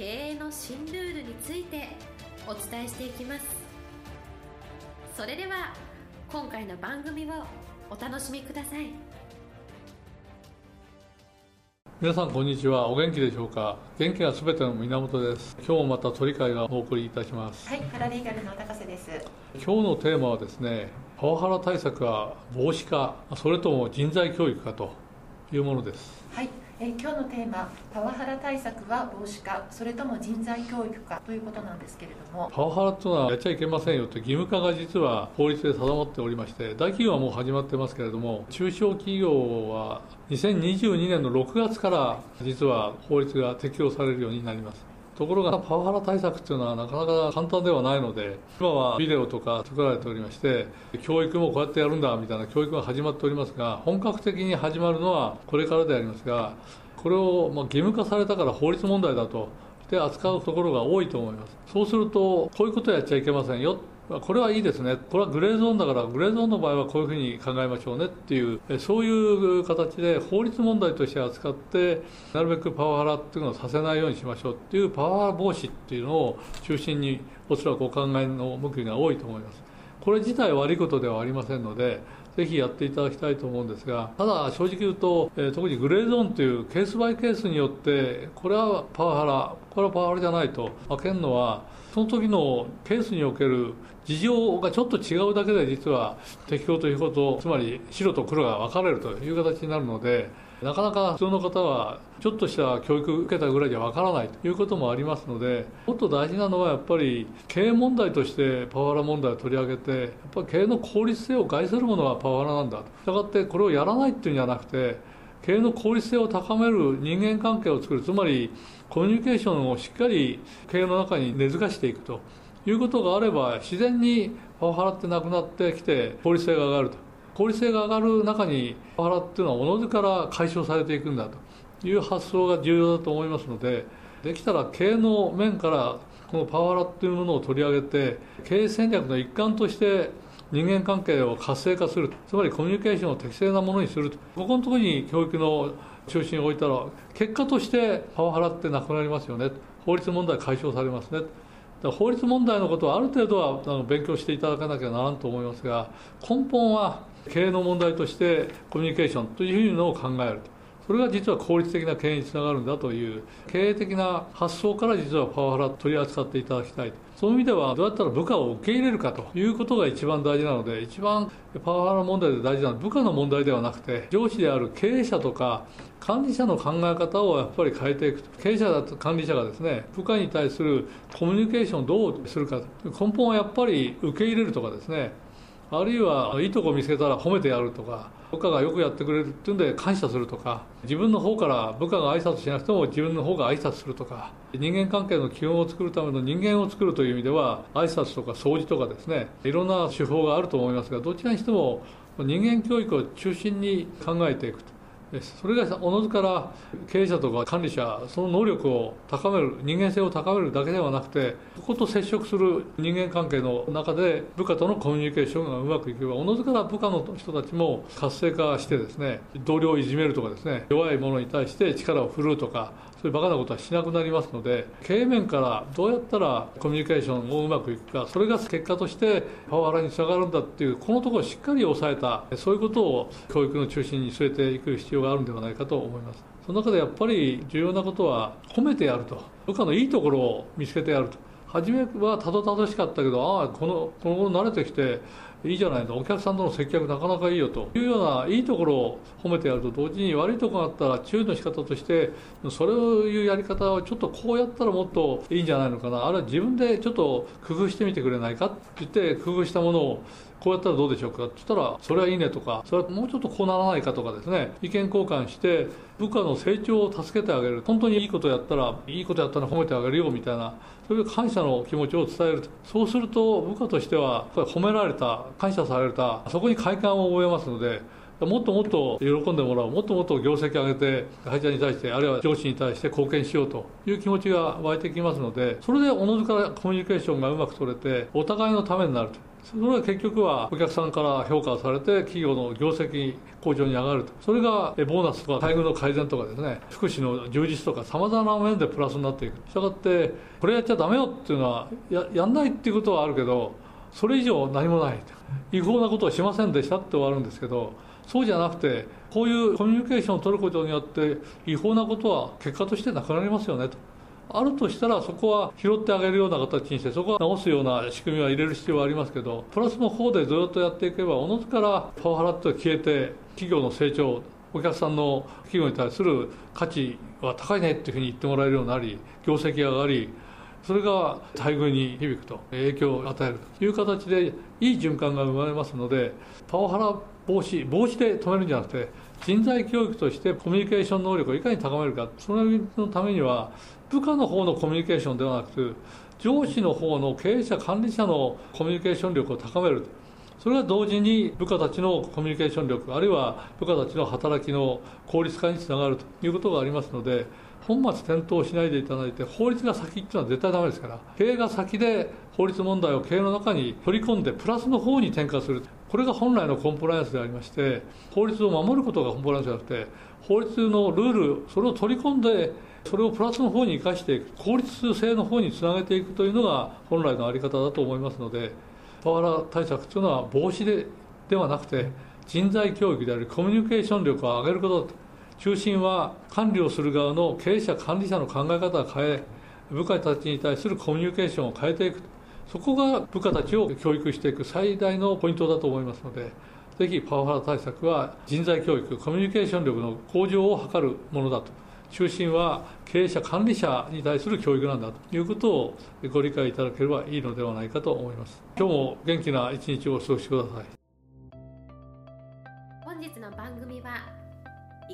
経営の新ルールについてお伝えしていきます。それでは今回の番組をお楽しみください。皆さんこんにちは。お元気でしょうか？元気がすべての源です。今日もまた鳥会がお送りいたします。はいパラリーガルの高瀬です。今日のテーマはですねパワハラ対策は防止かそれとも人材教育かというものです。はい。えー、今日のテーマパワハラ対策は防止かそれとも人材教育かということなんですけれども。パワハラというのはやっちゃいけませんよと義務化が実は法律で定まっておりまして大企業はもう始まってますけれども中小企業は2022年の6月から実は法律が適用されるようになりますところがパワハラ対策っていうのはなかなか簡単ではないので今はビデオとか作られておりまして教育もこうやってやるんだみたいな教育が始まっておりますが本格的に始まるのはこれからでありますがこれをま義務化されたから法律問題だとで扱うところが多いと思います。そうするとこういうことやっちゃいけませんよこれはいいですね、これはグレーゾーンだから、グレーゾーンの場合はこういうふうに考えましょうねっていう、そういう形で法律問題として扱って、なるべくパワハラっていうのをさせないようにしましょうっていう、パワハラ防止っていうのを中心に、おそらくお考えの向きが多いと思います。これ自体悪いことではありませんので、ぜひやっていただきたいと思うんですが、ただ正直言うと、え、特にグレーゾーンというケースバイケースによって、これはパワハラ、これはパワハラじゃないと分けるのは、その時のケースにおける事情がちょっと違うだけで実は適用ということつまり白と黒が分かれるという形になるのでなかなか普通の方はちょっとした教育を受けたぐらいじゃ分からないということもありますのでもっと大事なのはやっぱり経営問題としてパワハラ問題を取り上げてやっぱり経営の効率性を害するものはパワハラなんだしたがってこれをやらないっていうんじゃなくて経営の効率性を高める人間関係を作るつまりコミュニケーションをしっかり経営の中に根付かしていくということがあれば自然にパワハラってなくなってきて効率性が上がると。効率性が上がる中にパワハラっていうのはおのずから解消されていくんだという発想が重要だと思いますのでできたら経営の面からこのパワハラっていうものを取り上げて経営戦略の一環として人間関係を活性化するつまりコミュニケーションを適正なものにするここのところに教育の中心を置いたら結果としてパワハラってなくなりますよね。法律問題解消されますね。法律問題のことはある程度は勉強していただかなきゃならんと思いますが根本は経営の問題としてコミュニケーションというのを考えると。それが実は効率的な経営につながるんだという経営的な発想から実はパワハラ取り扱っていただきたいそういう意味ではどうやったら部下を受け入れるかということが一番大事なので一番パワハラ問題で大事なのは部下の問題ではなくて上司である経営者とか管理者の考え方をやっぱり変えていく経営者だと管理者がですね部下に対するコミュニケーションをどうするか根本はやっぱり受け入れるとかですねあるいはいいとこ見つけたら褒めてやるとか部下がよくやってくれるっていうんで感謝するとか自分の方から部下が挨拶しなくても自分の方が挨拶するとか人間関係の基本を作るための人間を作るという意味では挨拶とか掃除とかですねいろんな手法があると思いますがどちらにしても人間教育を中心に考えていくと。それがおのずから経営者とか管理者その能力を高める人間性を高めるだけではなくてここと接触する人間関係の中で部下とのコミュニケーションがうまくいけばおのずから部下の人たちも活性化してですね同僚をいじめるとかですね弱い者に対して力を振るうとかそういうバカなことはしなくなりますので経営面からどうやったらコミュニケーションをうまくいくかそれが結果としてパワハラにつながるんだっていうこのところをしっかり抑えたそういうことを教育の中心に据えていく必要があるんではないかと思います。その中でやっぱり重要なことは褒めてやると部下のいいところを見つけてやると。初めはたどたどしかったけどああこのこの頃慣れてきていいじゃないの。お客さんとの接客なかなかいいよというようないいところを褒めてやると同時に悪いところがあったら注意の仕方としてそれをいうやり方をちょっとこうやったらもっといいんじゃないのかな。あるいは自分でちょっと工夫してみてくれないかって言って工夫したものをこうやったらどうでしょうかって言ったらそれはいいねとかそれはもうちょっとこうならないかとかですね。意見交換して部下の成長を助けてあげる。本当にいいことやったらいいことやったら褒めてあげるよみたいなそういう感謝の気持ちを伝えるそうすると部下としては褒められた感謝されたそこに快感を覚えますのでもっともっと喜んでもらうもっともっと業績上げて会社に対してあるいは上司に対して貢献しようという気持ちが湧いてきますのでそれでおのずからコミュニケーションがうまく取れてお互いのためになると。それは結局はお客さんから評価されて企業の業績向上に上がると。それがボーナスとか待遇の改善とかですね。福祉の充実とかさまざまな面でプラスになっていく。したがってこれやっちゃダメよっていうのはややんないっていうことはあるけどそれ以上何もない違法なことをしませんでしたって終わるんですけどそうじゃなくてこういうコミュニケーションを取ることによって違法なことは結果としてなくなりますよねと。あるとしたらそこは拾ってあげるような形にしてそこは直すような仕組みは入れる必要はありますけどプラスの方でずっとやっていけばおのずからパワハラって消えて企業の成長お客さんの企業に対する価値は高いねっていうふうに言ってもらえるようになり業績が上がりそれが待遇に響くと影響を与えるという形でいい循環が生まれますのでパワハラ防止防止で止めるんじゃなくて人材教育としてコミュニケーション能力をいかに高めるかそのためには部下の方のコミュニケーションではなくて上司の方の経営者管理者のコミュニケーション力を高めるそれが同時に部下たちのコミュニケーション力あるいは部下たちの働きの効率化につながるということがありますので本末転倒しないでいただいて法律が先っていうのは絶対ダメですから経営が先で法律問題を経営の中に取り込んでプラスの方に転換する。これが本来のコンプライアンスでありまして法律を守ることがコンプライアンスじゃなくて法律のルールそれを取り込んでそれをプラスの方に生かしていく効率性の方につなげていくというのが本来の在り方だと思いますのでパワハラ対策というのは防止でではなくて人材教育でありコミュニケーション力を上げることだと。中心は管理をする側の経営者管理者の考え方を変え部下たちに対するコミュニケーションを変えていくそこが部下たちを教育していく最大のポイントだと思いますのでぜひパワハラ対策は人材教育コミュニケーション力の向上を図るものだと中心は経営者管理者に対する教育なんだということをご理解いただければいいのではないかと思います。今日も元気な一日をお過ごしください。